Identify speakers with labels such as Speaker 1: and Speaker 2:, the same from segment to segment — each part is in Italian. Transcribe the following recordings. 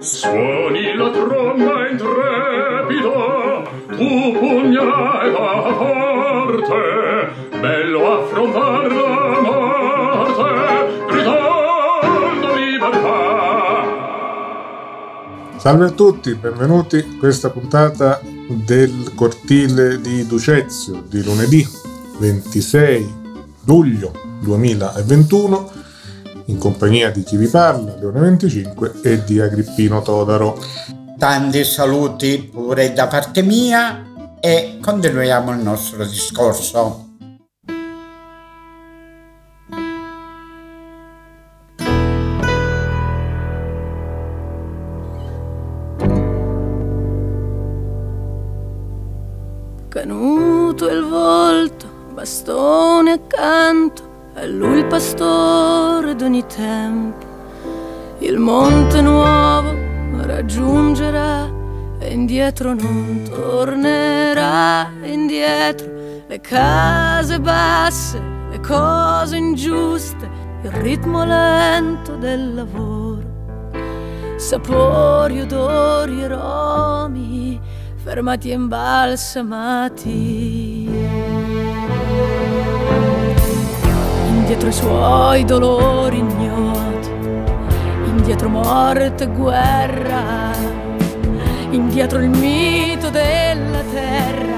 Speaker 1: Suoni la tromba intrepida, tu pugna va forte, bello affrontar la morte, gridando libertà.
Speaker 2: Salve a tutti, benvenuti a questa puntata del cortile di Ducezio di lunedì 26 luglio 2021 in compagnia di chi vi parla, Leone 25 e di Agrippino Todaro.
Speaker 3: Tanti saluti pure da parte mia e continuiamo il nostro discorso.
Speaker 4: Tempo. Il monte nuovo raggiungerà e indietro non tornerà indietro. Le case basse, le cose ingiuste, il ritmo lento del lavoro. Sapori, odori, aromi, fermati e imbalsamati indietro i suoi dolori ignoti, indietro morte e guerra, indietro il mito della terra,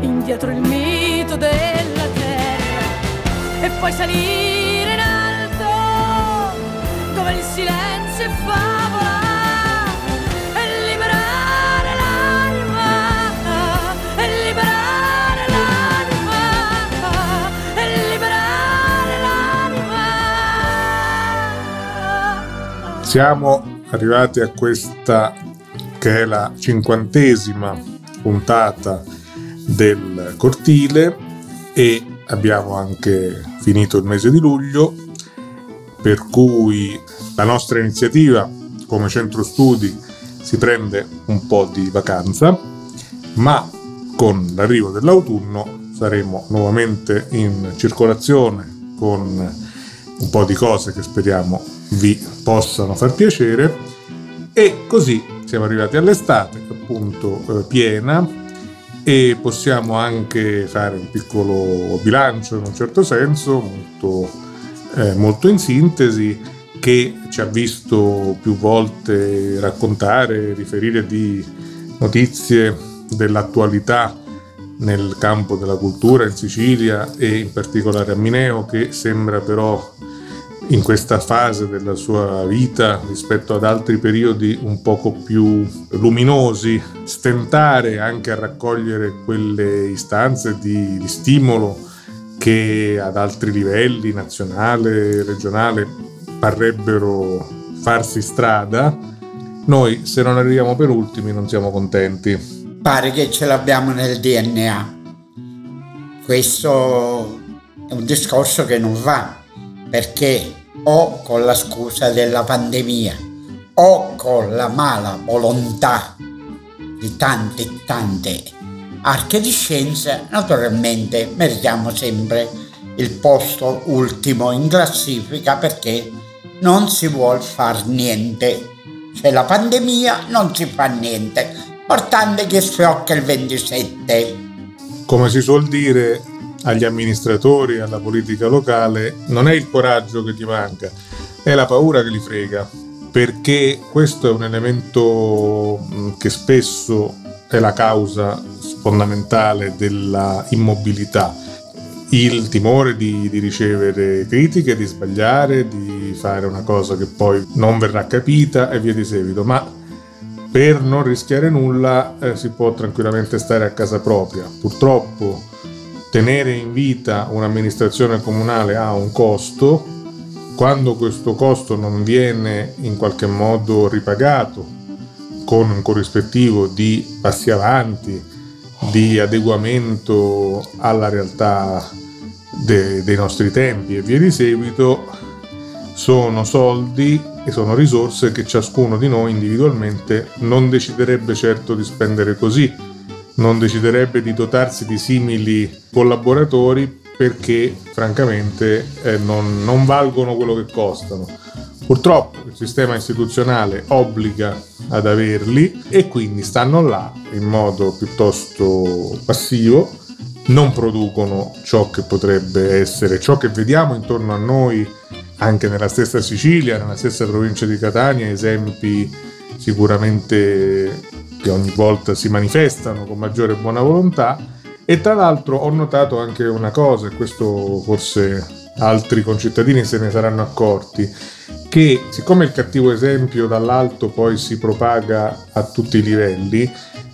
Speaker 4: indietro il mito della terra, e poi salire in alto dove il silenzio è favola.
Speaker 2: Siamo arrivati a questa che è la cinquantesima puntata del cortile e abbiamo anche finito il mese di luglio per cui la nostra iniziativa come centro studi si prende un po' di vacanza ma con l'arrivo dell'autunno saremo nuovamente in circolazione con un po' di cose che speriamo vi possano far piacere. E così siamo arrivati all'estate appunto eh, piena. E possiamo anche fare un piccolo bilancio in un certo senso molto, eh, molto in sintesi che ci ha visto più volte raccontare, riferire di notizie dell'attualità nel campo della cultura in Sicilia e in particolare a Mineo che sembra però in questa fase della sua vita rispetto ad altri periodi un poco più luminosi, stentare anche a raccogliere quelle istanze di, di stimolo che ad altri livelli, nazionale, regionale, parrebbero farsi strada, noi se non arriviamo per ultimi non siamo contenti.
Speaker 3: Pare che ce l'abbiamo nel DNA. Questo è un discorso che non va perché o con la scusa della pandemia o con la mala volontà di tante e tante arche di scienza, naturalmente meritiamo sempre il posto ultimo in classifica perché non si vuole far niente. C'è la pandemia, non si fa niente. Importante che sfiocca il 27.
Speaker 2: Come si suol dire, agli amministratori, alla politica locale, non è il coraggio che ti manca, è la paura che li frega, perché questo è un elemento mm, che spesso è la causa fondamentale della immobilità. Il timore di, di, ricevere critiche, di sbagliare, di fare una cosa che poi non verrà capita e via di seguito, ma per non rischiare nulla eh, si può tranquillamente stare a casa propria. Purtroppo tenere in vita un'amministrazione comunale ha un costo, quando questo costo non viene in qualche modo ripagato con un corrispettivo di passi avanti, di adeguamento alla realtà de- dei nostri tempi e via di seguito, sono soldi e sono risorse che ciascuno di noi individualmente non deciderebbe certo di spendere così non deciderebbe di dotarsi di simili collaboratori perché francamente eh, non, non valgono quello che costano. Purtroppo il sistema istituzionale obbliga ad averli e quindi stanno là in modo piuttosto passivo, non producono ciò che potrebbe essere, ciò che vediamo intorno a noi anche nella stessa Sicilia, nella stessa provincia di Catania, esempi sicuramente che ogni volta si manifestano con maggiore buona volontà. E tra l'altro ho notato anche una cosa, e questo forse altri concittadini se ne saranno accorti, che siccome il cattivo esempio dall'alto poi si propaga a tutti i livelli,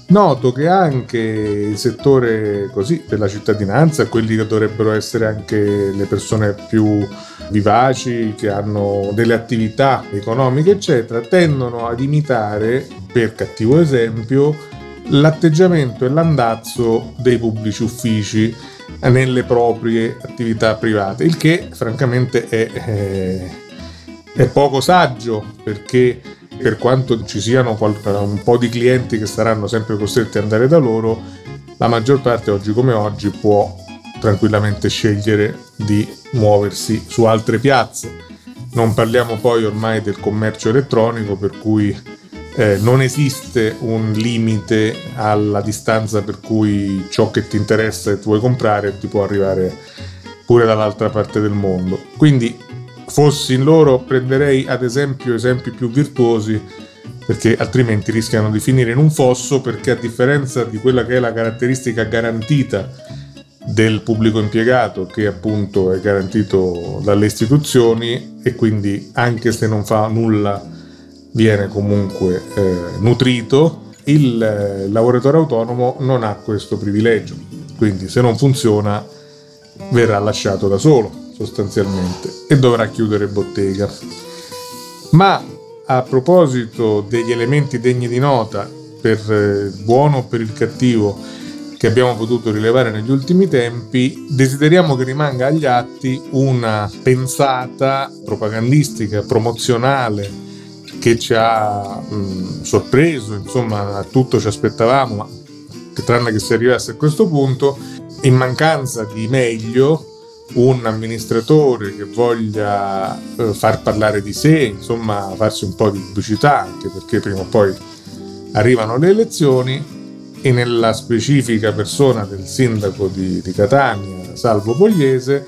Speaker 2: noto che anche il settore così della cittadinanza, quelli che dovrebbero essere anche le persone più vivaci, che hanno delle attività economiche, eccetera, tendono ad imitare, per cattivo esempio, l'atteggiamento e l'andazzo dei pubblici uffici nelle proprie attività private, il che francamente è, è, è poco saggio perché per quanto ci siano un po' di clienti che saranno sempre costretti ad andare da loro, la maggior parte oggi come oggi può tranquillamente scegliere di muoversi su altre piazze. Non parliamo poi ormai del commercio elettronico per cui eh, non esiste un limite alla distanza per cui ciò che ti interessa e tu vuoi comprare ti può arrivare pure dall'altra parte del mondo. Quindi fossi in loro prenderei ad esempio esempi più virtuosi perché altrimenti rischiano di finire in un fosso perché a differenza di quella che è la caratteristica garantita del pubblico impiegato che appunto è garantito dalle istituzioni e quindi anche se non fa nulla viene comunque eh, nutrito, il eh, lavoratore autonomo non ha questo privilegio, quindi se non funziona verrà lasciato da solo sostanzialmente e dovrà chiudere bottega. Ma a proposito degli elementi degni di nota per il eh, buono o per il cattivo che abbiamo potuto rilevare negli ultimi tempi, desideriamo che rimanga agli atti una pensata propagandistica, promozionale, che ci ha mh, sorpreso, insomma, a tutto ci aspettavamo, ma che tranne che si arrivasse a questo punto, in mancanza di meglio, un amministratore che voglia eh, far parlare di sé, insomma, farsi un po' di pubblicità, anche perché prima o poi arrivano le elezioni, e nella specifica persona del sindaco di, di Catania, Salvo Pogliese,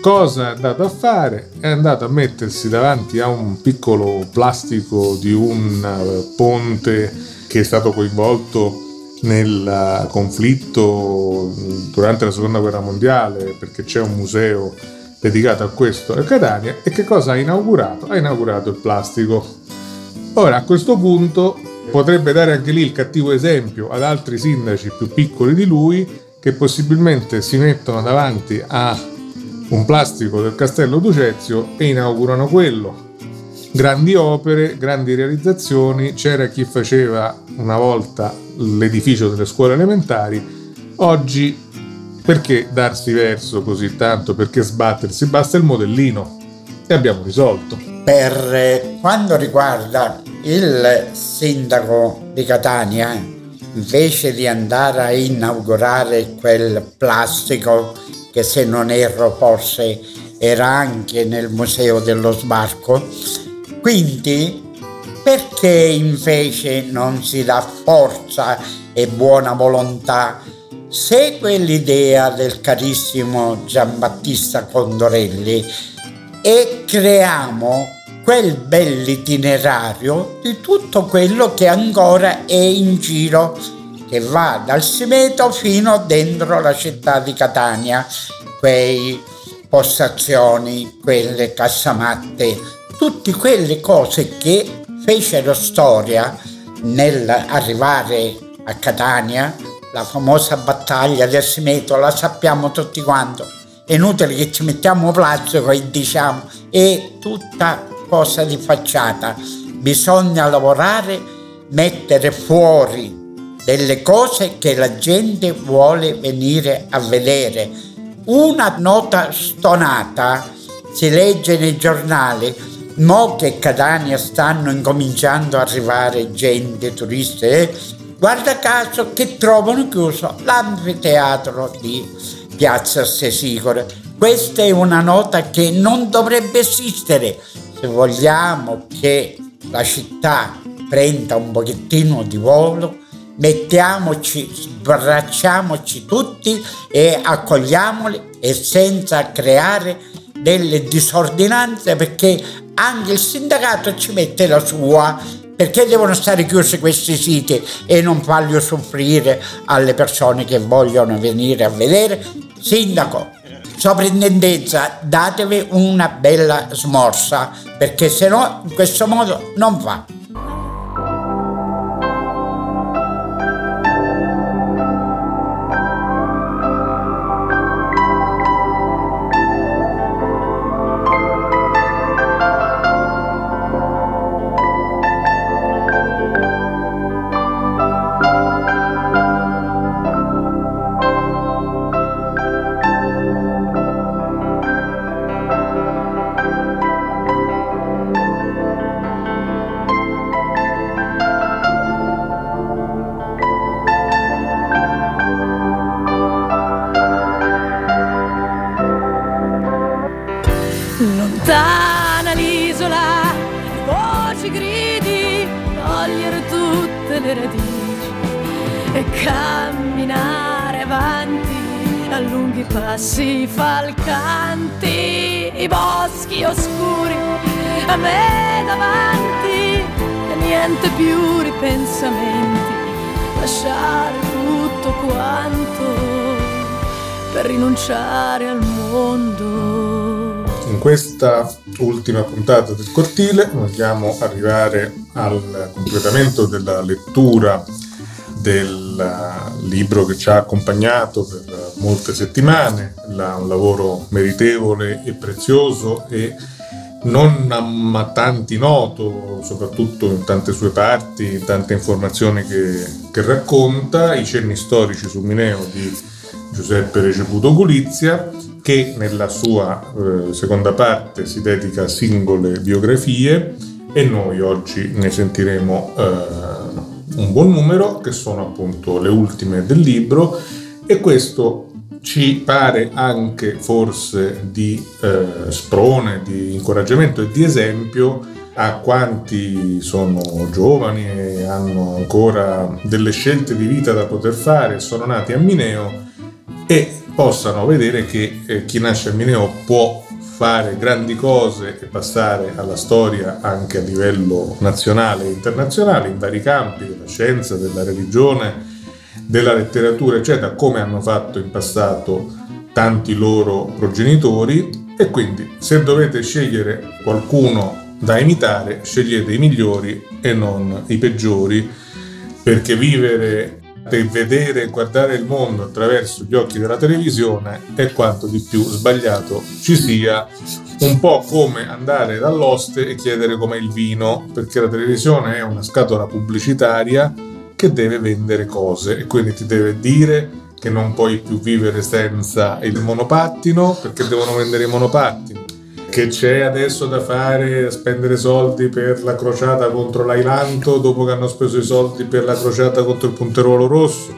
Speaker 2: cosa è andato a fare? È andato a mettersi davanti a un piccolo plastico di un eh, ponte che è stato coinvolto nel eh, conflitto durante la seconda guerra mondiale perché c'è un museo dedicato a questo a Catania e che cosa ha inaugurato? Ha inaugurato il plastico. Ora a questo punto potrebbe dare anche lì il cattivo esempio ad altri sindaci più piccoli di lui che possibilmente si mettono davanti a un plastico del castello Ducezio e inaugurano quello. Grandi opere, grandi realizzazioni, c'era chi faceva una volta l'edificio delle scuole elementari, oggi perché darsi verso così tanto, perché sbattersi, basta il modellino e abbiamo risolto.
Speaker 3: Per eh, quanto riguarda il sindaco di Catania, invece di andare a inaugurare quel plastico che se non erro forse era anche nel museo dello sbarco, quindi perché invece non si dà forza e buona volontà? Segue l'idea del carissimo Giambattista Condorelli e creiamo quel bell'itinerario di tutto quello che ancora è in giro, che va dal Simeto fino dentro la città di Catania, quei postazioni, quelle cassamatte, tutte quelle cose che fecero storia nell'arrivare a Catania, la famosa battaglia del Simeto, la sappiamo tutti quanto. È inutile che ci mettiamo plastico e diciamo, è tutta cosa di facciata, bisogna lavorare, mettere fuori delle cose che la gente vuole venire a vedere. Una nota stonata si legge nei giornali, mo che Catania stanno incominciando ad arrivare gente, turisti, eh? guarda caso che trovano chiuso l'anfiteatro di Piazza Stesicole. Questa è una nota che non dovrebbe esistere se vogliamo che la città prenda un pochettino di volo, mettiamoci, sbracciamoci tutti e accogliamoli e senza creare delle disordinanze perché anche il sindacato ci mette la sua perché devono stare chiusi questi siti e non farli soffrire alle persone che vogliono venire a vedere? Sindaco soprintendenza datevi una bella smorsa perché se no in questo modo non va
Speaker 4: a me davanti e niente più ripensamenti, lasciare tutto quanto per rinunciare al mondo.
Speaker 2: In questa ultima puntata del cortile vogliamo arrivare al completamento della lettura del libro che ci ha accompagnato per molte settimane, un lavoro meritevole e prezioso e non a tanti noto, soprattutto in tante sue parti, in tante informazioni che, che racconta, i cenni storici su Mineo di Giuseppe Receputo Gulizia, che nella sua eh, seconda parte si dedica a singole biografie e noi oggi ne sentiremo eh, un buon numero, che sono appunto le ultime del libro, e questo ci pare anche forse di eh, sprone, di incoraggiamento e di esempio a quanti sono giovani e hanno ancora delle scelte di vita da poter fare, sono nati a Mineo e possano vedere che eh, chi nasce a Mineo può fare grandi cose e passare alla storia anche a livello nazionale e internazionale in vari campi della scienza, della religione, della letteratura, eccetera, come hanno fatto in passato tanti loro progenitori. E quindi se dovete scegliere qualcuno da imitare, scegliete i migliori e non i peggiori, perché vivere e vedere e guardare il mondo attraverso gli occhi della televisione è quanto di più sbagliato ci sia, un po' come andare dall'oste e chiedere com'è il vino, perché la televisione è una scatola pubblicitaria che deve vendere cose e quindi ti deve dire che non puoi più vivere senza il monopattino perché devono vendere i monopattini. Che c'è adesso da fare spendere soldi per la crociata contro l'Ailanto dopo che hanno speso i soldi per la crociata contro il punteruolo rosso.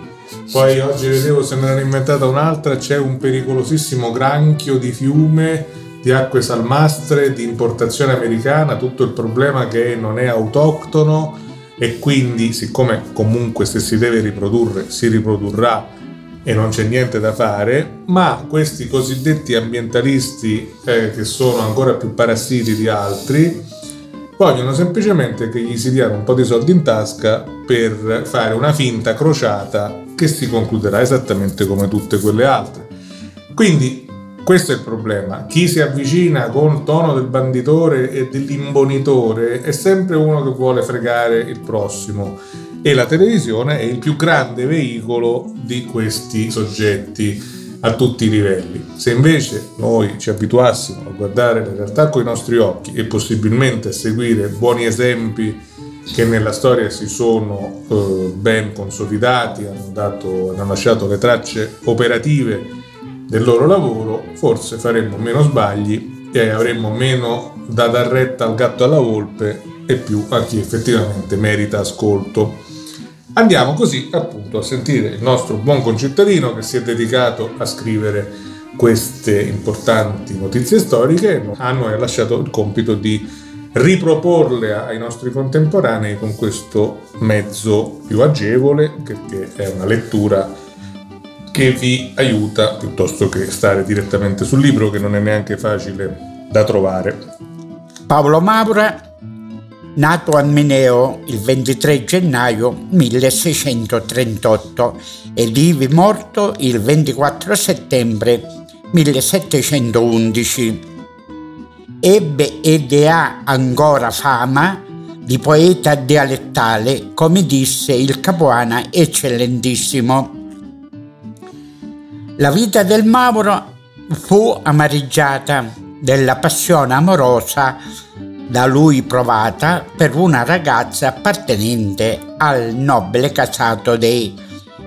Speaker 2: Poi oggi vedevo se ne hanno inventata un'altra c'è un pericolosissimo granchio di fiume di acque salmastre di importazione americana tutto il problema che non è autoctono e quindi siccome comunque se si deve riprodurre si riprodurrà e non c'è niente da fare, ma questi cosiddetti ambientalisti eh, che sono ancora più parassiti di altri vogliono semplicemente che gli si diano un po' di soldi in tasca per fare una finta crociata che si concluderà esattamente come tutte quelle altre. Quindi questo è il problema. Chi si avvicina con il tono del banditore e dell'imbonitore è sempre uno che vuole fregare il prossimo e la televisione è il più grande veicolo di questi soggetti a tutti i livelli. Se invece noi ci abituassimo a guardare la realtà con i nostri occhi e possibilmente a seguire buoni esempi che nella storia si sono eh, ben consolidati, hanno, dato, hanno lasciato le tracce operative del loro lavoro, forse faremmo meno sbagli e avremmo meno da dar retta al gatto alla volpe e più a chi effettivamente merita ascolto. Andiamo così appunto a sentire il nostro buon concittadino che si è dedicato a scrivere queste importanti notizie storiche a noi ha lasciato il compito di riproporle ai nostri contemporanei con questo mezzo più agevole perché è una lettura che vi aiuta piuttosto che stare direttamente sul libro che non è neanche facile da trovare.
Speaker 3: Paolo Maura, nato a Mineo il 23 gennaio 1638 e vive morto il 24 settembre 1711. Ebbe ed ha ancora fama di poeta dialettale, come disse il capuana eccellentissimo. La vita del Mauro fu amareggiata della passione amorosa da lui provata per una ragazza appartenente al nobile casato dei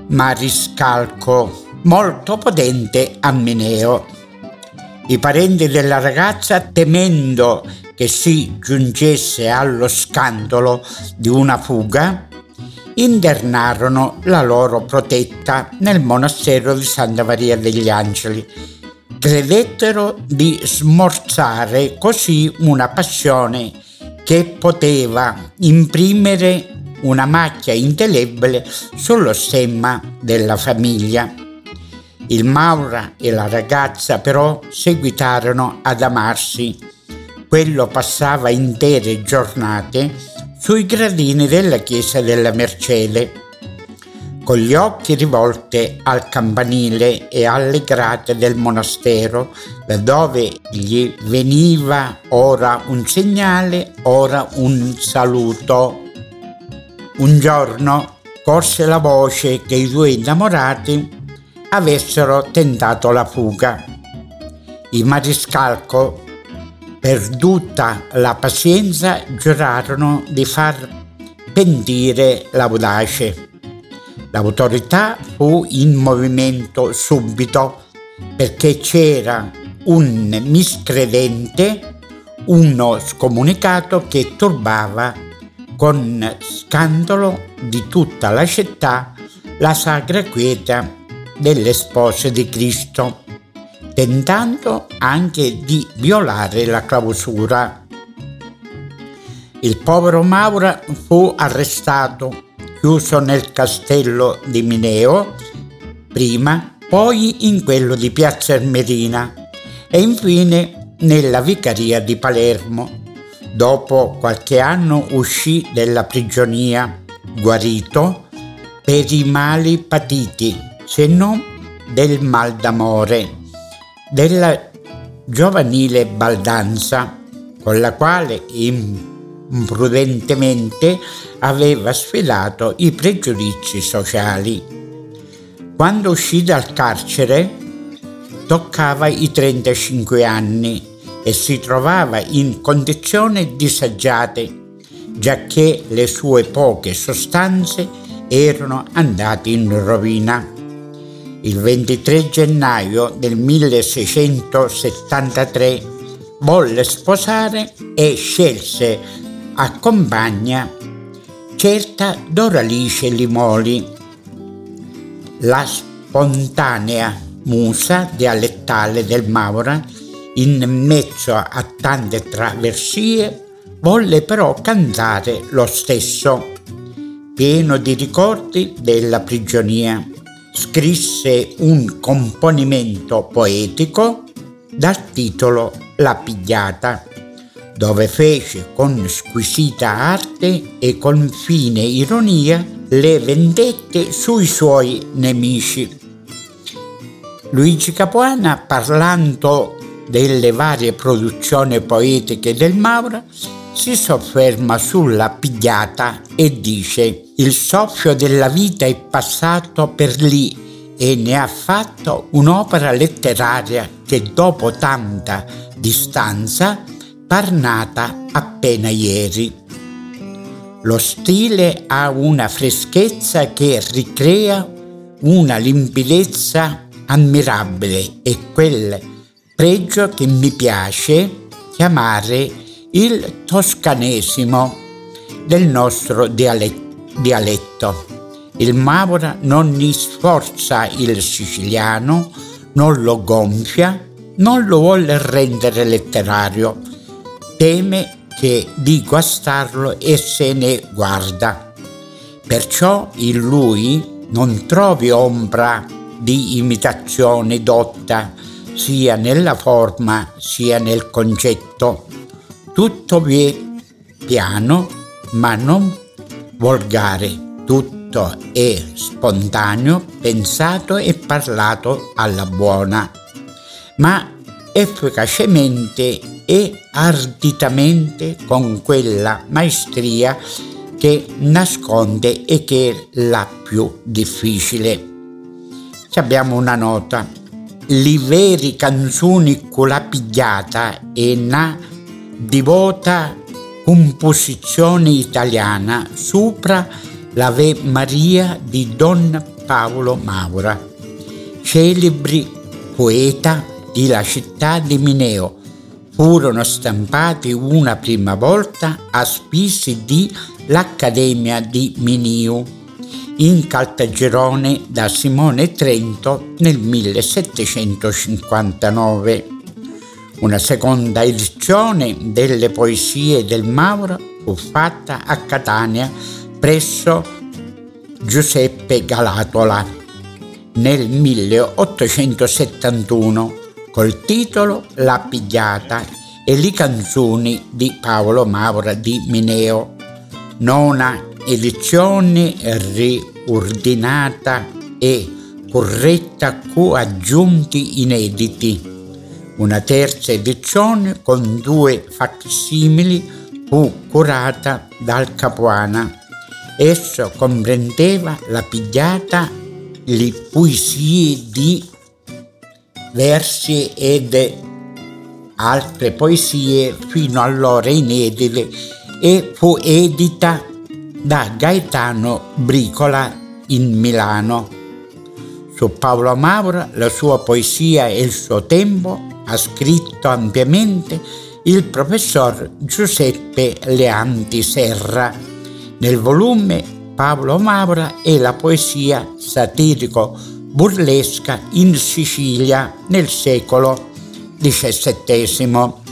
Speaker 3: Mariscalco, molto potente a Mineo. I parenti della ragazza, temendo che si giungesse allo scandalo di una fuga, internarono la loro protetta nel monastero di Santa Maria degli Angeli. Credettero di smorzare così una passione che poteva imprimere una macchia indelebile sullo stemma della famiglia. Il Maura e la ragazza però seguitarono ad amarsi. Quello passava intere giornate sui gradini della chiesa della Mercede, con gli occhi rivolti al campanile e alle grate del monastero, da dove gli veniva ora un segnale, ora un saluto. Un giorno corse la voce che i due innamorati avessero tentato la fuga. Il mariscalco perduta la pazienza, giurarono di far pentire l'audace. L'autorità fu in movimento subito perché c'era un miscredente, uno scomunicato che turbava con scandalo di tutta la città la sacra quieta delle spose di Cristo tentando anche di violare la clausura. Il povero Maura fu arrestato, chiuso nel castello di Mineo, prima, poi in quello di Piazza Ermerina e infine nella vicaria di Palermo. Dopo qualche anno uscì dalla prigionia, guarito per i mali patiti, se non del mal d'amore della giovanile baldanza con la quale imprudentemente aveva sfilato i pregiudizi sociali. Quando uscì dal carcere toccava i 35 anni e si trovava in condizioni disagiate, giacché le sue poche sostanze erano andate in rovina il 23 gennaio del 1673 volle sposare e scelse a compagna certa Doralice Limoli, la spontanea musa dialettale del Maura, in mezzo a tante traversie, volle però cantare lo stesso, pieno di ricordi della prigionia scrisse un componimento poetico dal titolo La pigliata, dove fece con squisita arte e con fine ironia le vendette sui suoi nemici. Luigi Capuana, parlando delle varie produzioni poetiche del Maura, si sofferma sulla pigliata e dice il soffio della vita è passato per lì e ne ha fatto un'opera letteraria che dopo tanta distanza par nata appena ieri. Lo stile ha una freschezza che ricrea una limpidezza ammirabile e quel pregio che mi piace chiamare il toscanesimo del nostro dialetto. Il Mavora non ne sforza il siciliano, non lo gonfia, non lo vuole rendere letterario. Teme che di guastarlo e se ne guarda. Perciò in lui non trovi ombra di imitazione dotta sia nella forma sia nel concetto. Tutto è piano ma non volgare, tutto è spontaneo, pensato e parlato alla buona, ma efficacemente e arditamente con quella maestria che nasconde e che è la più difficile. Abbiamo una nota. Li veri canzoni con la pigliata e una divota composizione italiana sopra l'Ave Maria di Don Paolo Maura, celebri poeta della città di Mineo. Furono stampati una prima volta a spisi di l'Accademia di Mineo in Caltagirone da Simone Trento nel 1759. Una seconda edizione delle poesie del Mauro fu fatta a Catania presso Giuseppe Galatola nel 1871 col titolo La pigliata e le canzoni di Paolo Maura di Mineo, nona edizione riordinata e corretta con aggiunti inediti una terza edizione con due facsimili fu curata dal Capuana. Esso comprendeva la pigliata, le poesie di versi ed altre poesie fino allora inedite e fu edita da Gaetano Bricola in Milano. Su Paolo Maura la sua poesia e il suo tempo ha scritto ampiamente il professor Giuseppe Leanti Serra nel volume Paolo Maura e la poesia satirico-burlesca in Sicilia nel secolo XVII.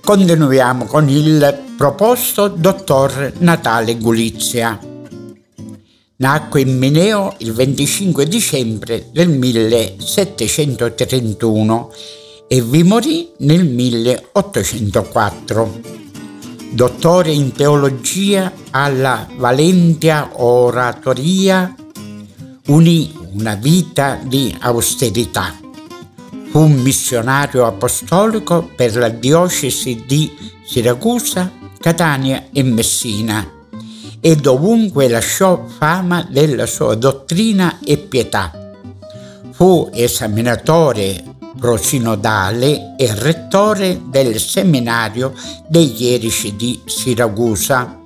Speaker 3: Continuiamo con il proposto dottor Natale Gulizia. Nacque in Mineo il 25 dicembre del 1731 e vi morì nel 1804. Dottore in teologia alla Valentia Oratoria, unì una vita di austerità. Fu missionario apostolico per la diocesi di Siracusa, Catania e Messina e dovunque lasciò fama della sua dottrina e pietà. Fu esaminatore prosinodale e rettore del seminario degli Erici di Siracusa.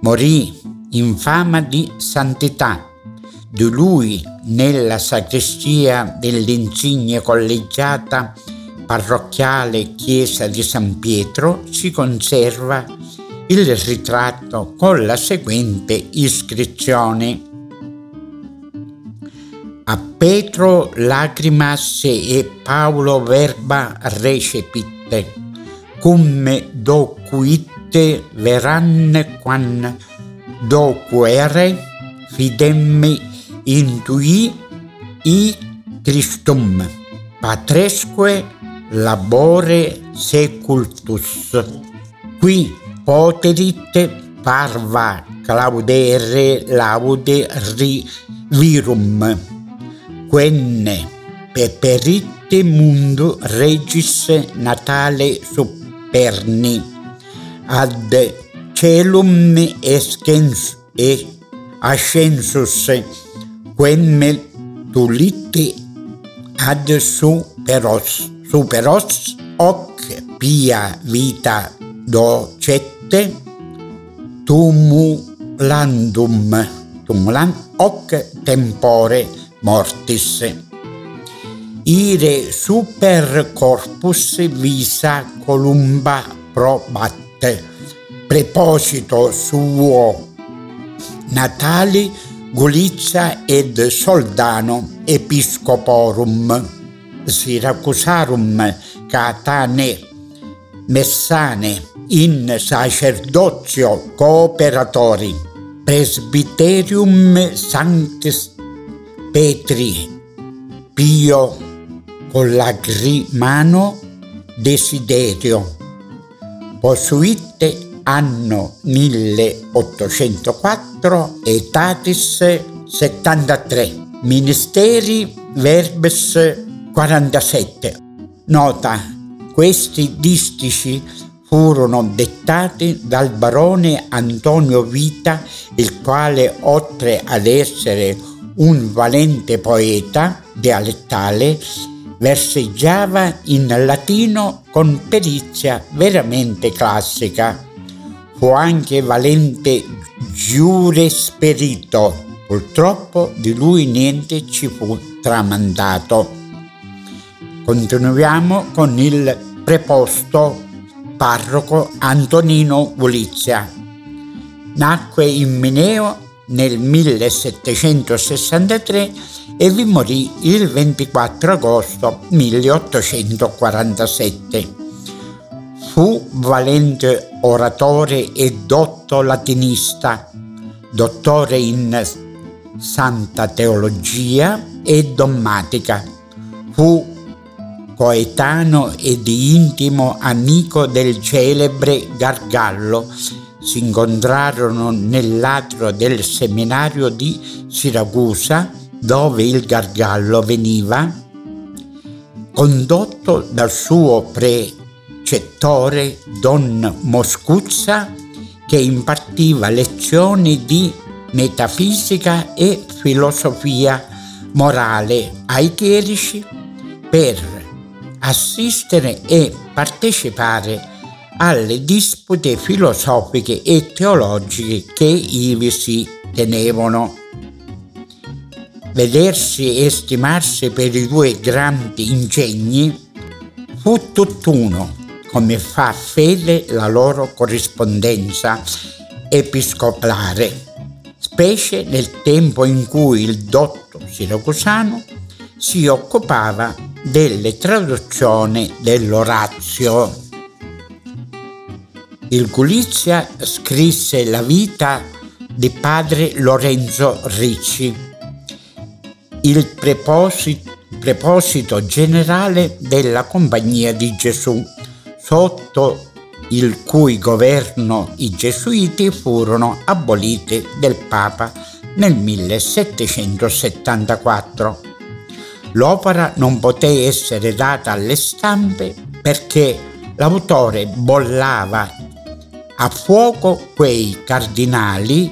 Speaker 3: Morì in fama di santità. Di lui nella sacrestia dell'insigne collegiata parrocchiale chiesa di San Pietro si conserva il ritratto con la seguente iscrizione. A Petro lacrimas e Paolo verba recepitte, cum docuitte veranne quan docuere fidemmi intui i Christum, patresque labore secultus. Qui poterit parva claudere laude ri virum, quenne peperitte mundo regis natale superni, ad celum escens e ascensus, quemme tulitte ad superos, superos hoc pia vita docette tumulandum, tumulan hoc tempore mortis. Ire super corpus visa columba probatte, preposito suo natali Gulizza ed Soldano episcoporum Syracusarum Catane Messane in sacerdozio cooperatori, Presbyterium Sanctis Petri Pio Collagrimano Desiderio, posuite anno 1804 etatis 73, ministeri verbes 47. Nota, questi distici furono dettati dal barone Antonio Vita, il quale, oltre ad essere un valente poeta dialettale, verseggiava in latino con perizia veramente classica. Fu anche valente giuresperito. Purtroppo di lui niente ci fu tramandato. Continuiamo con il preposto parroco Antonino Gulizia. Nacque in Mineo nel 1763 e vi morì il 24 agosto 1847. Fu valente oratore e dotto latinista, dottore in santa teologia e dogmatica. Fu coetaneo ed intimo amico del celebre Gargallo, si incontrarono nell'atrio del seminario di Siracusa, dove il Gargallo veniva condotto dal suo precettore Don Moscuzza, che impartiva lezioni di metafisica e filosofia morale ai chierici per assistere e partecipare alle dispute filosofiche e teologiche che ivi si tenevano. Vedersi e stimarsi per i due grandi ingegni fu tutt'uno, come fa fede la loro corrispondenza episcopale, specie nel tempo in cui il dotto siracusano si occupava delle traduzioni dell'Orazio. Il Gulizia scrisse la vita di padre Lorenzo Ricci, il preposito, preposito generale della Compagnia di Gesù, sotto il cui governo i gesuiti furono aboliti del Papa nel 1774. L'opera non poté essere data alle stampe perché l'autore bollava a fuoco quei cardinali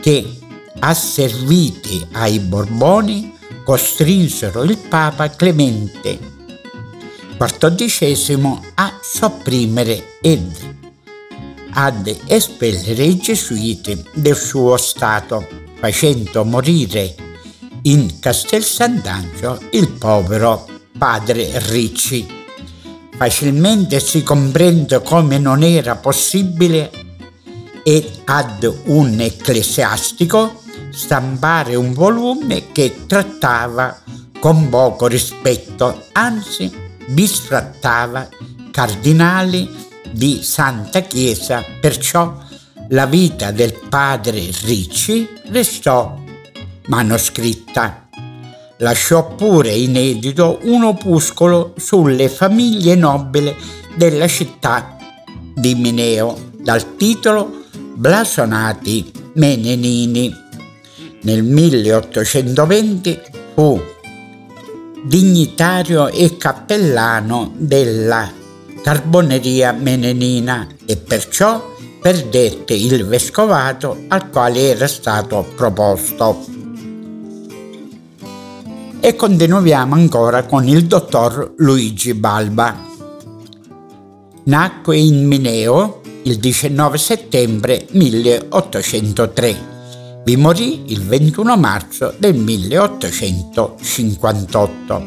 Speaker 3: che, asserviti ai Borboni, costrinsero il Papa Clemente XIV a sopprimere ed ad espellere i gesuiti del suo Stato, facendo morire in Castel Sant'Angelo il povero padre Ricci. Facilmente si comprende come non era possibile e ad un ecclesiastico stampare un volume che trattava con poco rispetto, anzi bisfrattava cardinali di Santa Chiesa, perciò la vita del padre Ricci restò manoscritta. Lasciò pure inedito un opuscolo sulle famiglie nobili della città di Mineo, dal titolo Blasonati Menenini. Nel 1820 fu dignitario e cappellano della Carboneria Menenina e perciò perdette il vescovato al quale era stato proposto. E continuiamo ancora con il dottor Luigi Balba. Nacque in Mineo il 19 settembre 1803. Vi morì il 21 marzo del 1858.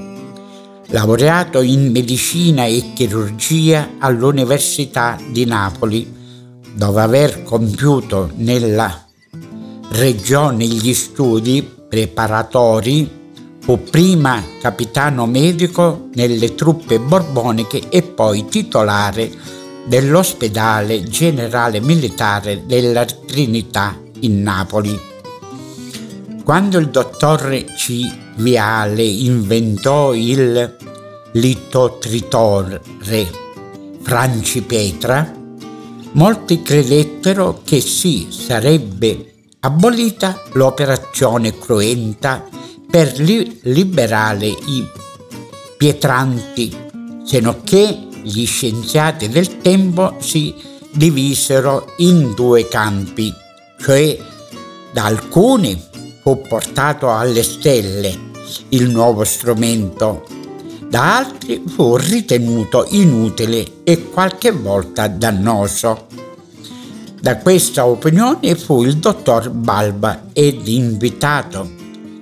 Speaker 3: Laureato in medicina e chirurgia all'Università di Napoli, dopo aver compiuto nella regione gli studi preparatori Fu prima capitano medico nelle truppe borboniche e poi titolare dell'ospedale generale militare della Trinità in Napoli. Quando il dottor C. Viale inventò il litotritore Francipetra, molti credettero che si sarebbe abolita l'operazione cruenta per li- liberare i pietranti, se non che gli scienziati del tempo si divisero in due campi, cioè da alcuni fu portato alle stelle il nuovo strumento, da altri fu ritenuto inutile e qualche volta dannoso. Da questa opinione fu il dottor Balba ed invitato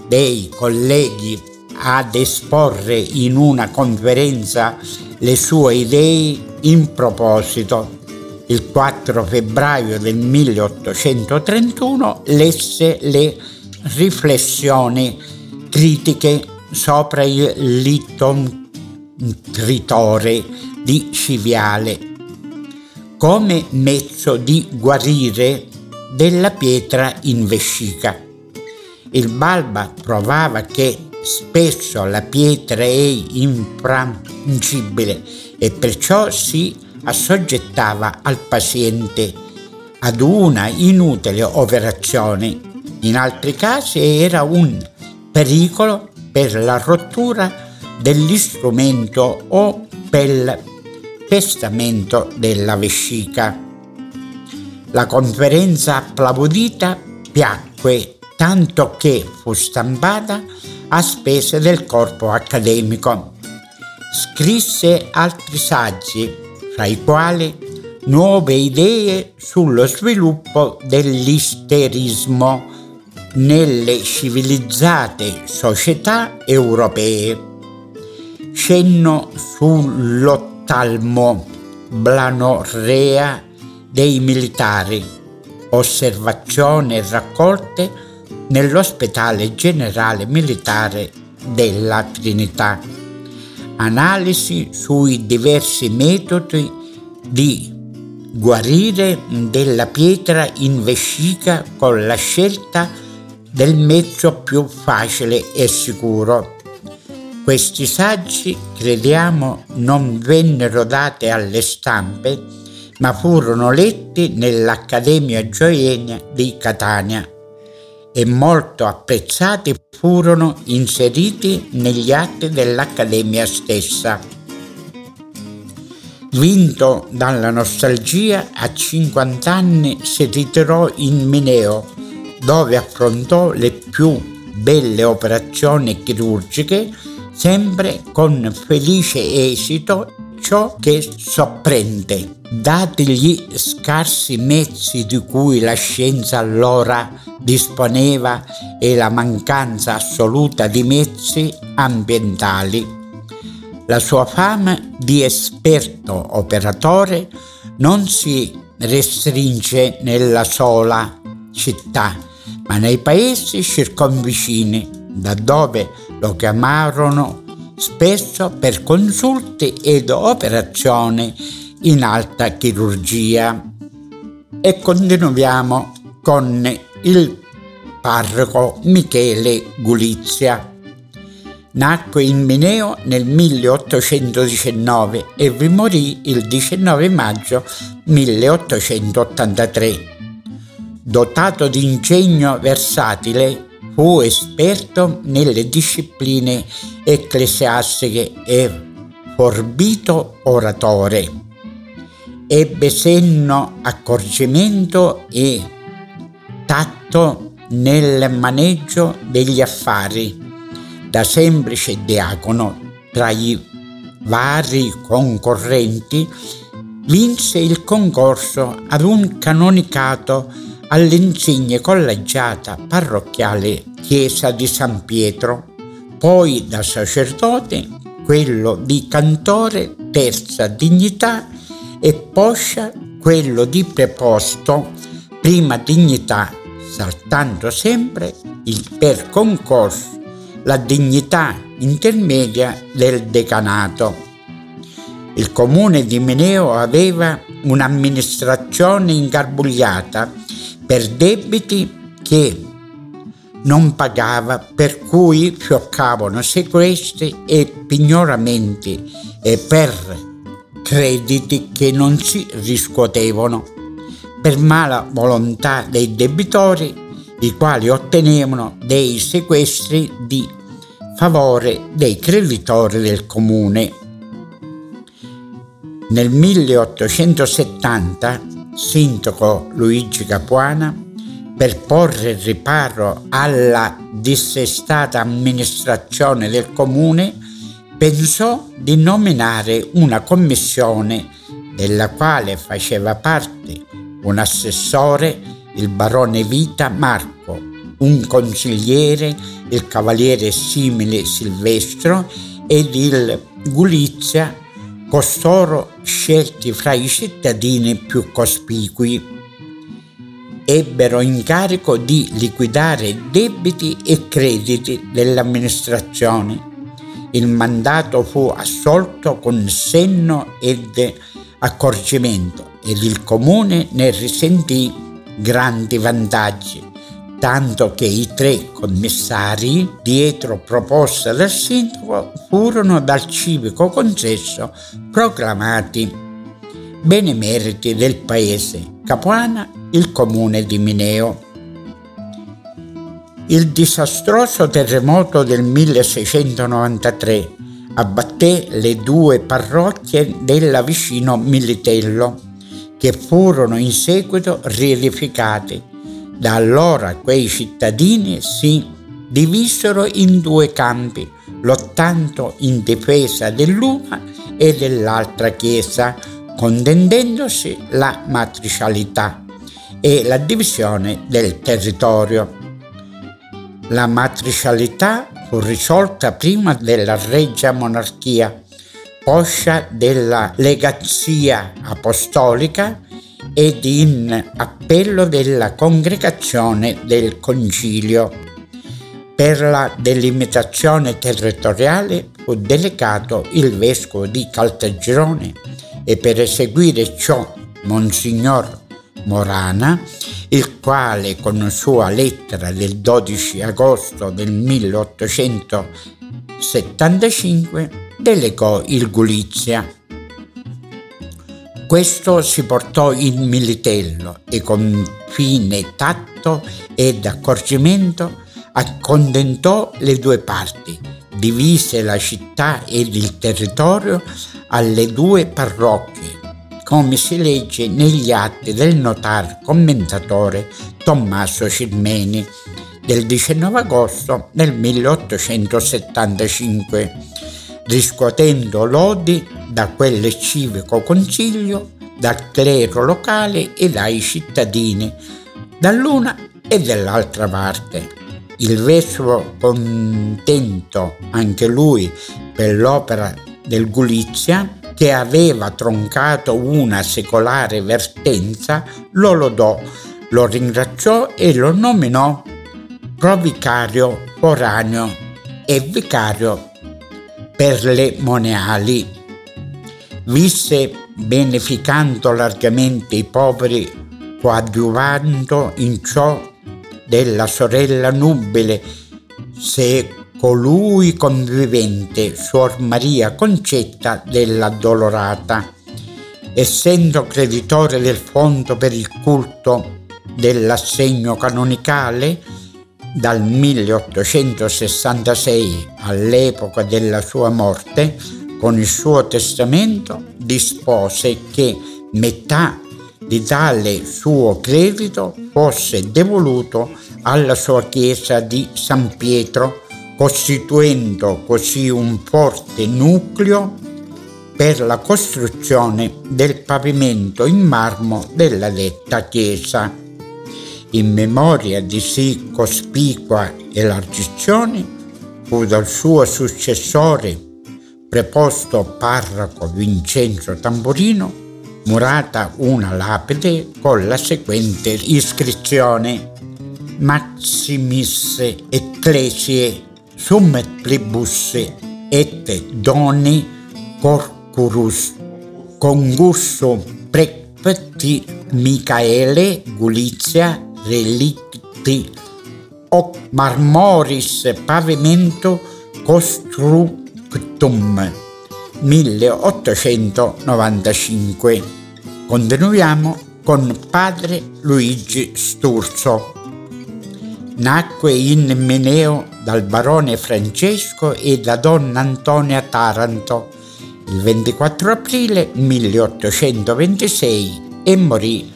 Speaker 3: dei colleghi ad esporre in una conferenza le sue idee in proposito. Il 4 febbraio del 1831 lesse le riflessioni critiche sopra il liton tritore di Civiale come mezzo di guarire della pietra in vescica. Il Balba provava che spesso la pietra è infrangibile e perciò si assoggettava al paziente ad una inutile operazione. In altri casi era un pericolo per la rottura dell'istrumento o per il pestamento della vescica. La conferenza applaudita piacque tanto che fu stampata a spese del corpo accademico. Scrisse altri saggi, fra i quali nuove idee sullo sviluppo dell'isterismo nelle civilizzate società europee. Cenno sull'ottalmo blanorrea dei militari, osservazioni raccolte nell'ospedale generale militare della Trinità. Analisi sui diversi metodi di guarire della pietra in vescica con la scelta del mezzo più facile e sicuro. Questi saggi, crediamo, non vennero dati alle stampe, ma furono letti nell'Accademia Gioienia di Catania e molto apprezzati furono inseriti negli atti dell'Accademia stessa. Vinto dalla nostalgia, a 50 anni si ritirò in Mineo, dove affrontò le più belle operazioni chirurgiche, sempre con felice esito ciò che sorprende. Dati gli scarsi mezzi di cui la scienza allora disponeva e la mancanza assoluta di mezzi ambientali, la sua fama di esperto operatore non si restringe nella sola città, ma nei paesi circonvicini, da dove lo chiamarono spesso per consulti ed operazioni in alta chirurgia. E continuiamo con il parroco Michele Gulizia. Nacque in Mineo nel 1819 e vi morì il 19 maggio 1883. Dotato di ingegno versatile, Fu esperto nelle discipline ecclesiastiche e forbito oratore. Ebbe senno accorgimento e tatto nel maneggio degli affari. Da semplice diacono tra i vari concorrenti vinse il concorso ad un canonicato all'insigne collegiata parrocchiale chiesa di San Pietro, poi da sacerdote quello di cantore terza dignità e poscia quello di preposto prima dignità, saltando sempre il per concorso la dignità intermedia del decanato. Il comune di Meneo aveva un'amministrazione ingarbugliata per debiti che non pagava, per cui fioccavano sequestri e pignoramenti e per crediti che non si riscuotevano, per mala volontà dei debitori, i quali ottenevano dei sequestri di favore dei creditori del comune. Nel 1870 sindaco Luigi Capuana per porre riparo alla dissestata amministrazione del comune, pensò di nominare una commissione della quale faceva parte un assessore, il barone Vita Marco, un consigliere, il cavaliere Simile Silvestro ed il Gulizia, costoro scelti fra i cittadini più cospicui ebbero incarico di liquidare debiti e crediti dell'amministrazione. Il mandato fu assolto con senno ed accorgimento ed il comune ne risentì grandi vantaggi, tanto che i tre commissari, dietro proposta dal sindaco, furono dal civico consesso proclamati benemeriti del paese Capuana il comune di Mineo. Il disastroso terremoto del 1693 abbatté le due parrocchie della vicino Militello, che furono in seguito riedificate. Da allora quei cittadini si divisero in due campi, lottando in difesa dell'una e dell'altra chiesa, contendendosi la matricialità e la divisione del territorio. La matricialità fu risolta prima della Regia Monarchia, poscia della Legazia Apostolica ed in appello della Congregazione del Concilio. Per la delimitazione territoriale fu delegato il vescovo di Caltagirone e per eseguire ciò Monsignor Morana, il quale con sua lettera del 12 agosto del 1875 delegò il Gulizia. Questo si portò in Militello e con fine tatto ed accorgimento accondentò le due parti, divise la città ed il territorio alle due parrocchie come si legge negli atti del notario commentatore Tommaso Cirmeni del 19 agosto del 1875, riscuotendo lodi da quel civico consiglio, dal clero locale e dai cittadini, dall'una e dall'altra parte. Il vescovo, contento anche lui per l'opera del Gulizia, che aveva troncato una secolare vertenza, lo lodò, lo ringraziò e lo nominò provicario foraneo e vicario per le moneali. Visse beneficando largamente i poveri, coadiuvando in ciò della sorella nubile, se colui convivente Suor Maria Concetta della Dolorata, essendo creditore del fondo per il culto dell'assegno canonicale dal 1866 all'epoca della sua morte, con il suo testamento dispose che metà di tale suo credito fosse devoluto alla sua chiesa di San Pietro costituendo così un forte nucleo per la costruzione del pavimento in marmo della detta chiesa. In memoria di sì cospicua elargizione fu dal suo successore, preposto parroco Vincenzo Tamburino, murata una lapide con la seguente iscrizione. Maximis Ecclesiae summet plebus et doni corcurus. Congusso prec Opti Michaele Gulizia Relicti. Hoc Marmoris Pavimento Constructum 1895. Continuiamo con padre Luigi Sturzo. Nacque in Meneo dal barone Francesco e da donna Antonia Taranto il 24 aprile 1826 e morì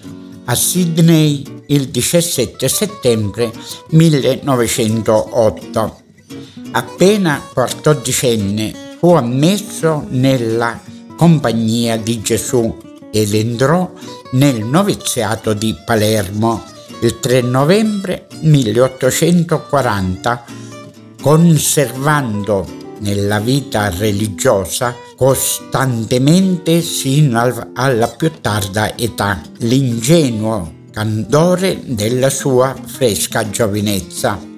Speaker 3: a Sydney il 17 settembre 1908. Appena quattordicenne fu ammesso nella Compagnia di Gesù ed entrò nel noviziato di Palermo il 3 novembre 1840, conservando nella vita religiosa costantemente sino alla più tarda età l'ingenuo candore della sua fresca giovinezza.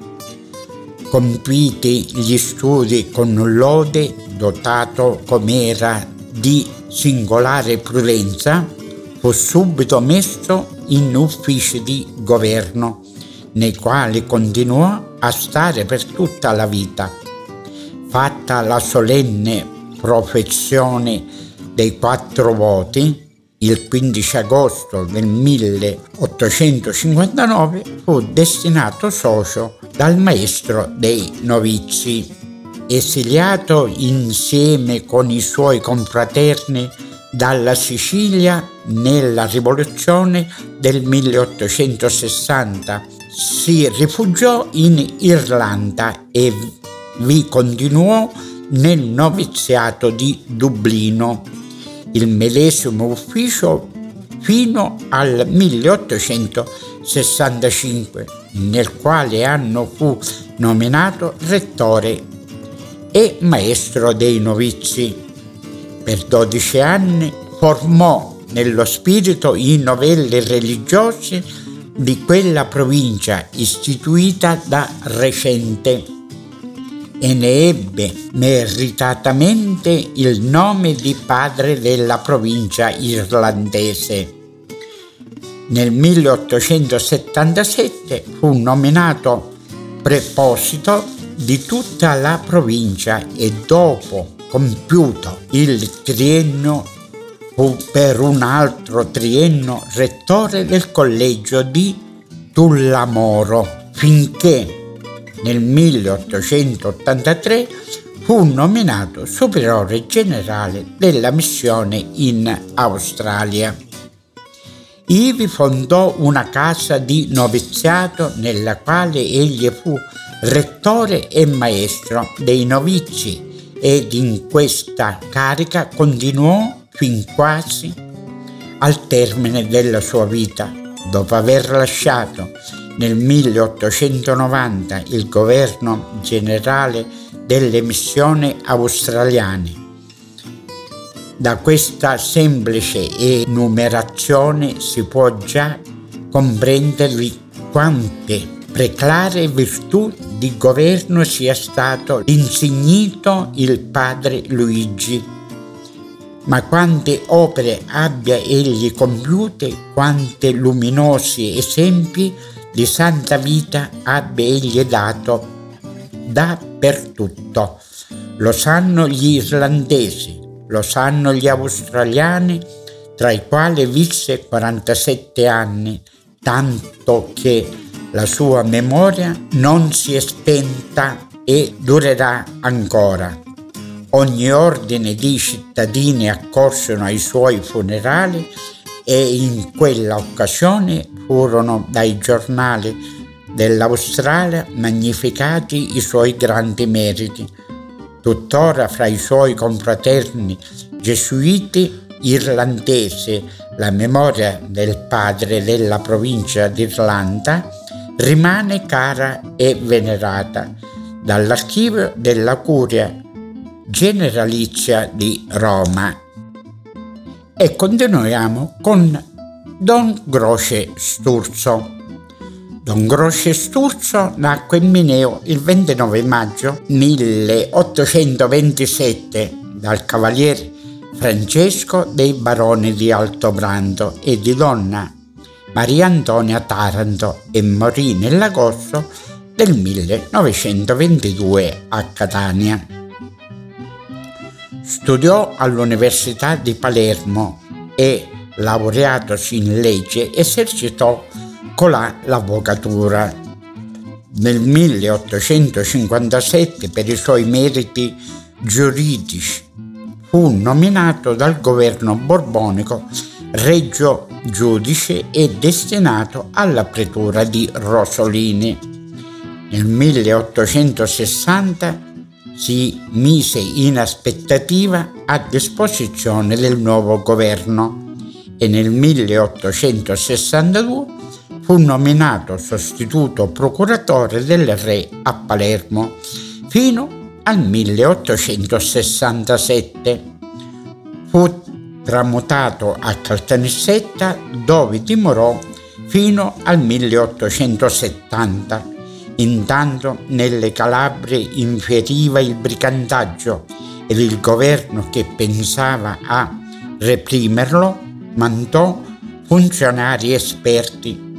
Speaker 3: Compiti gli studi con lode, dotato com'era di singolare prudenza, fu subito messo in uffici di governo, nei quali continuò a stare per tutta la vita. Fatta la solenne professione dei quattro voti, il 15 agosto del 1859 fu destinato socio dal maestro dei novizi. Esiliato insieme con i suoi confraterni dalla Sicilia nella rivoluzione del 1860, si rifugiò in Irlanda e vi continuò nel noviziato di Dublino, il medesimo ufficio fino al 1865, nel quale anno fu nominato rettore e maestro dei novizi. Per 12 anni formò nello spirito i novelli religiosi di quella provincia istituita da recente e ne ebbe meritatamente il nome di padre della provincia irlandese. Nel 1877 fu nominato preposito di tutta la provincia e dopo compiuto il triennio fu per un altro triennio rettore del collegio di Tullamoro finché nel 1883 fu nominato superiore generale della missione in Australia. Ivi fondò una casa di noviziato nella quale egli fu rettore e maestro dei novizi ed in questa carica continuò fin quasi al termine della sua vita, dopo aver lasciato nel 1890 il governo generale delle missioni australiane. Da questa semplice enumerazione si può già comprendere quante preclare virtù di governo sia stato insignito il padre Luigi, ma quante opere abbia egli compiute, quante luminosi esempi di santa vita abbia egli dato dappertutto. Lo sanno gli irlandesi, lo sanno gli australiani, tra i quali visse 47 anni, tanto che la sua memoria non si è spenta e durerà ancora. Ogni ordine di cittadini accorsero ai suoi funerali e in quella occasione furono dai giornali dell'Australia magnificati i suoi grandi meriti. Tuttora fra i suoi confraterni gesuiti irlandesi la memoria del padre della provincia d'Irlanda rimane cara e venerata dall'archivio della curia generalizia di Roma. E continuiamo con Don Groce Sturzo. Don Groce Sturzo nacque in Mineo il 29 maggio 1827 dal cavaliere Francesco dei baroni di Altobrando e di donna Maria Antonia Taranto e morì nell'agosto del 1922 a Catania. Studiò all'Università di Palermo e, laureatosi in legge, esercitò colà l'avvocatura. Nel 1857, per i suoi meriti giuridici, fu nominato dal governo borbonico reggio giudice e destinato alla pretura di Rosolini. Nel 1860 si mise in aspettativa a disposizione del nuovo governo e nel 1862 fu nominato sostituto procuratore del re a Palermo fino al 1867. Fu tramutato a Caltanissetta dove dimorò fino al 1870. Intanto nelle Calabrie inferiva il brigantaggio ed il governo che pensava a reprimerlo mandò funzionari esperti.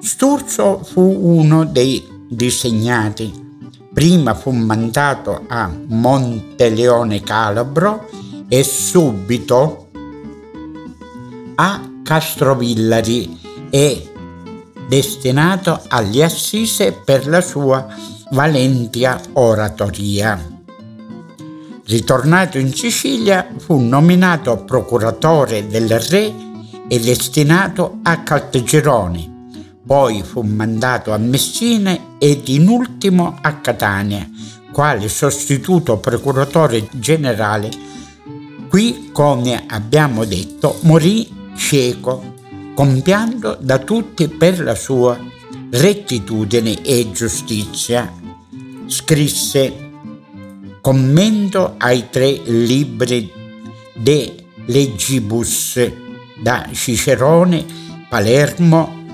Speaker 3: Sturzo fu uno dei disegnati. Prima fu mandato a Monteleone Calabro e subito a Castrovillari e destinato agli Assise per la sua valentia oratoria. Ritornato in Sicilia fu nominato procuratore del re e destinato a Caltagirone, poi fu mandato a Messina ed in ultimo a Catania, quale sostituto procuratore generale. Qui, come abbiamo detto, morì cieco, compiando da tutti per la sua rettitudine e giustizia. Scrisse commento ai tre libri de Legibus da Cicerone, Palermo,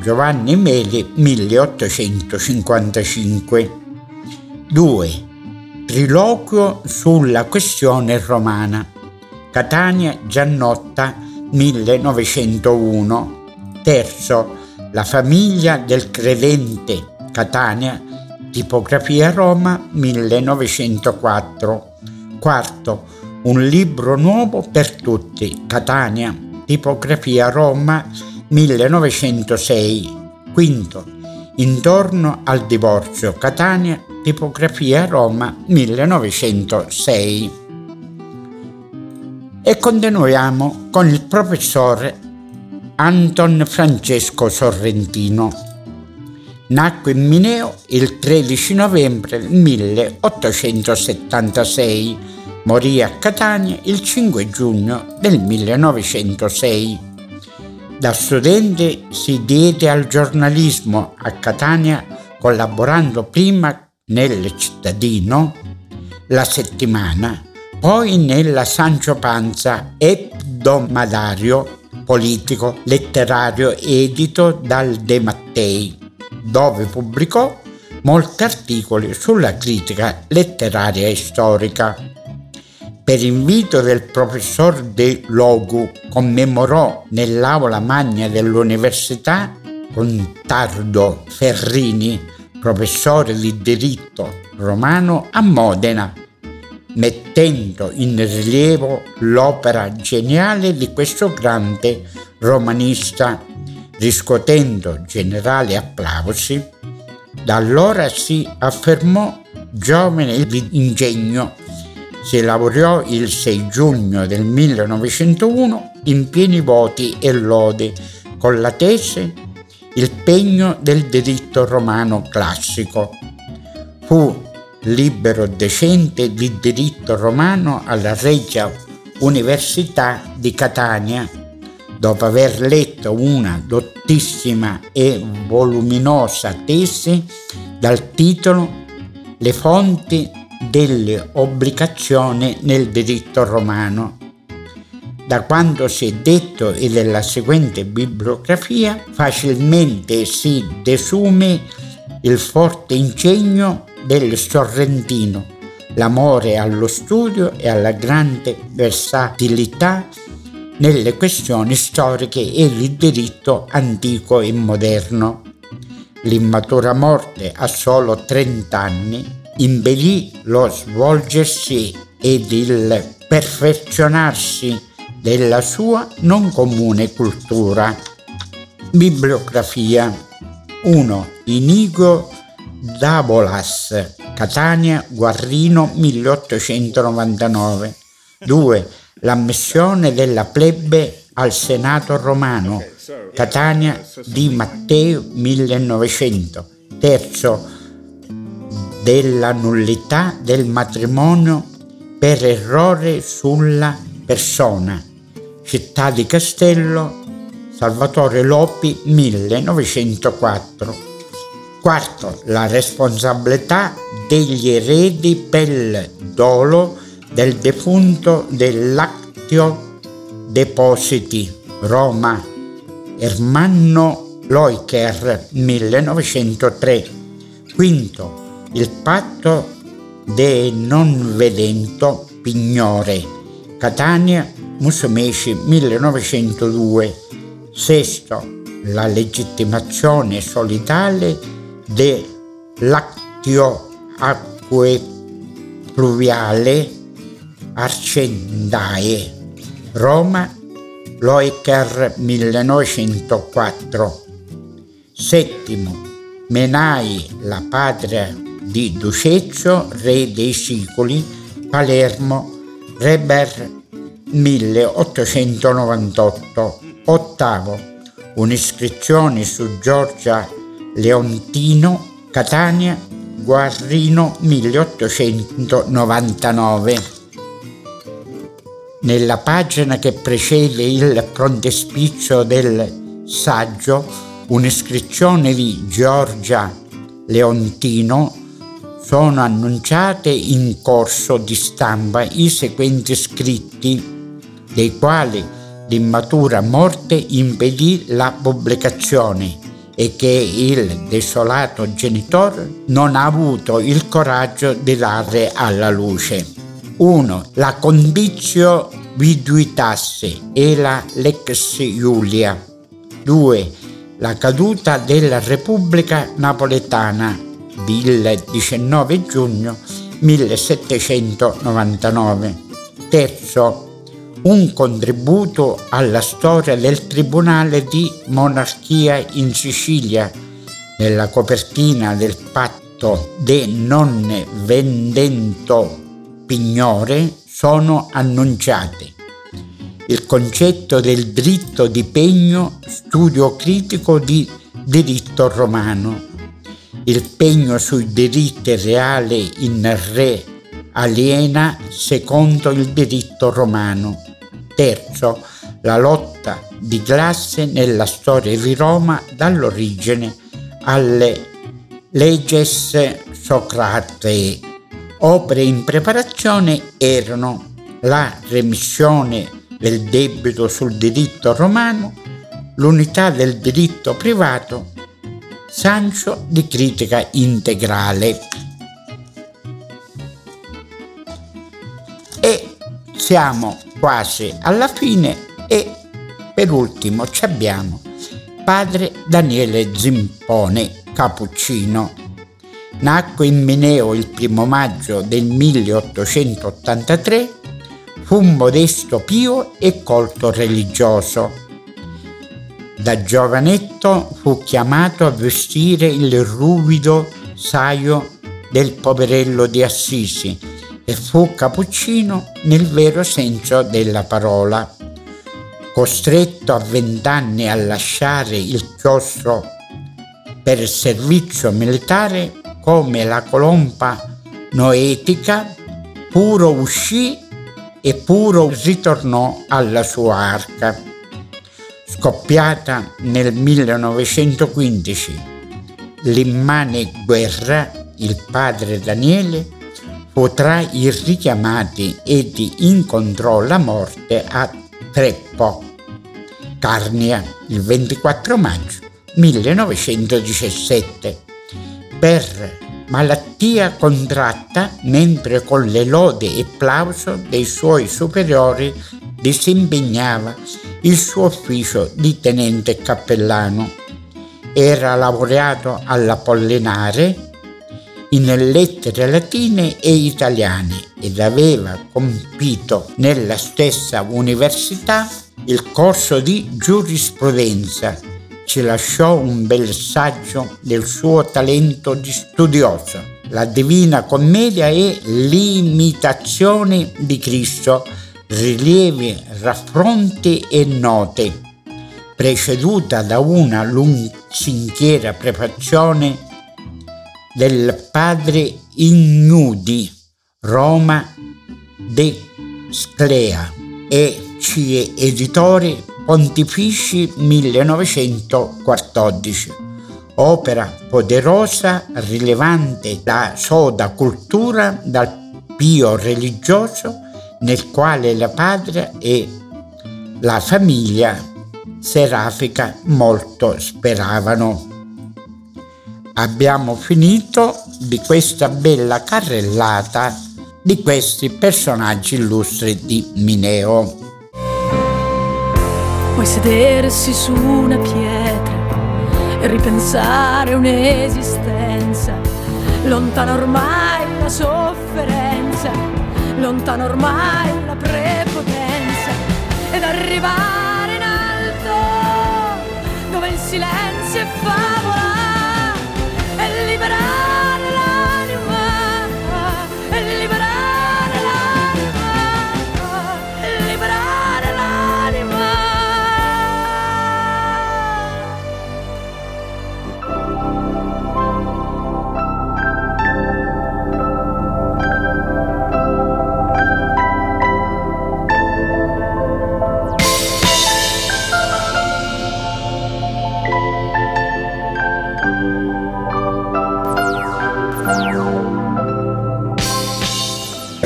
Speaker 3: Giovanni Meli 1855. 2. Triloquio sulla questione romana. Catania Giannotta 1901. Terzo, La famiglia del credente, Catania, tipografia Roma 1904. Quarto, Un libro nuovo per tutti, Catania, tipografia Roma 1906. Quinto, Intorno al divorzio, Catania, tipografia Roma 1906. E continuiamo con il professore Anton Francesco Sorrentino. Nacque in Mineo il 13 novembre 1876, morì a Catania il 5 giugno del 1906. Da studente si diede al giornalismo a Catania collaborando prima nel Cittadino, La Settimana, poi nella Sancio Panza ebdomadario politico letterario edito dal De Mattei, dove pubblicò molti articoli sulla critica letteraria e storica. Per invito del professor De Logu commemorò nell'aula magna dell'università con Tardo Ferrini, professore di diritto romano a Modena, mettendo in rilievo l'opera geniale di questo grande romanista, riscuotendo generali applausi. Da allora si affermò giovane di ingegno. Si laureò il 6 giugno del 1901 in pieni voti e lode con la tesi Il pegno del diritto romano classico. Fu libero decente di diritto romano alla Regia Università di Catania, dopo aver letto una dottissima e voluminosa tesi dal titolo Le fonti delle obbligazioni nel diritto romano. Da quanto si è detto e della seguente bibliografia, facilmente si desume il forte ingegno del Sorrentino, l'amore allo studio e alla grande versatilità nelle questioni storiche e il diritto antico e moderno. L'immatura morte a solo 30 anni impedì lo svolgersi ed il perfezionarsi della sua non comune cultura. Bibliografia 1. Inigo Dabolas, Catania, Guarrino 1899. 2. L'ammissione della plebe al Senato romano, Catania di Matteo 1900. Terzo, della nullità del matrimonio per errore sulla persona. Città di Castello, Salvatore Lopi 1904. Quarto, la responsabilità degli eredi per il dolo del defunto dell'Actio Depositi, Roma, Ermanno Loicher 1903. Quinto, il patto de non vedento Pignore, Catania, Musumeci 1902. Sesto, la legittimazione solitale dell'actio acque pluviale Arcendae, Roma, Loiker 1904. Settimo, Menai, la patria di Duceccio, re dei Sicoli, Palermo, Reber 1898. Ottavo, un'iscrizione su Giorgia Leontino, Catania, Guarrino 1899. Nella pagina che precede il frontespizio del saggio, un'iscrizione di Giorgia Leontino sono annunciate in corso di stampa i seguenti scritti, dei quali l'immatura morte impedì la pubblicazione e che il desolato genitore non ha avuto il coraggio di dare alla luce. 1. La condizio viduitasse e la lex Iulia. 2. La caduta della Repubblica Napoletana il 19 giugno 1799. Terzo, un contributo alla storia del Tribunale di Monarchia in Sicilia, nella copertina del patto de non vendento pignore sono annunciate. Il concetto del diritto di pegno, studio critico di diritto romano il pegno sui diritti reali in re aliena secondo il diritto romano. Terzo, la lotta di classe nella storia di Roma dall'origine alle leges socratee. Opere in preparazione erano la remissione del debito sul diritto romano, l'unità del diritto privato Sancio di critica integrale. E siamo quasi alla fine e per ultimo ci abbiamo padre Daniele Zimpone, cappuccino. Nacque in Mineo il primo maggio del 1883, fu un modesto pio e colto religioso da giovanetto fu chiamato a vestire il ruvido saio del poverello di Assisi e fu cappuccino nel vero senso della parola. Costretto a vent'anni a lasciare il chiostro per servizio militare come la colomba noetica, puro uscì e puro ritornò alla sua arca scoppiata nel 1915. L'immane guerra, il padre Daniele, fu tra i richiamati ed incontrò la morte a Treppo, Carnia, il 24 maggio 1917, per malattia contratta mentre con le lode e plauso dei suoi superiori disimpegnava il suo ufficio di tenente cappellano. Era laureato all'Apollinare in lettere latine e italiane ed aveva compito nella stessa università il corso di giurisprudenza. Ci lasciò un bel saggio del suo talento di studioso. La Divina Commedia e l'imitazione di Cristo, rilievi, raffronti e note, preceduta da una lungichiera prefazione del padre Ignudi, Roma de Sclea e CIE Editore Pontifici 1914. Opera poderosa, rilevante la soda cultura dal pio religioso nel quale la patria e la famiglia serafica molto speravano abbiamo finito di questa bella carrellata di questi personaggi illustri di Mineo.
Speaker 4: Puoi sedersi su una pietra e ripensare un'esistenza, lontana ormai la sofferenza, lontana ormai la prepotenza, ed arrivare in alto dove il silenzio è favola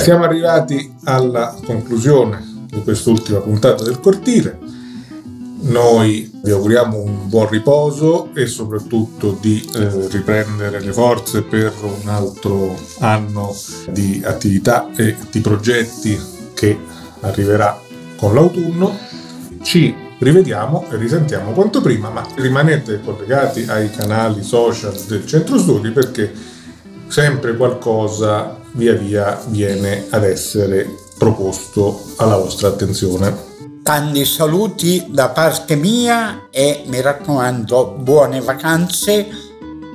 Speaker 2: Siamo arrivati alla conclusione di quest'ultima puntata del cortile. Noi vi auguriamo un buon riposo e soprattutto di eh, riprendere le forze per un altro anno di attività e di progetti che arriverà con l'autunno. Ci rivediamo e risentiamo quanto prima, ma rimanete collegati ai canali social del Centro Studi perché sempre qualcosa via via viene ad essere proposto alla vostra attenzione.
Speaker 3: Tanti saluti da parte mia e mi raccomando buone vacanze.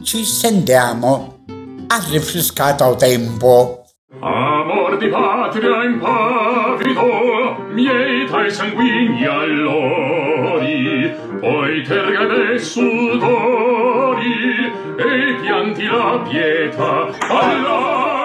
Speaker 3: Ci sentiamo a rinfrescato tempo.
Speaker 1: Amor di patria impavido, mieta e sanguigni allori, poi terga e sudori, e pianti la pietà, allora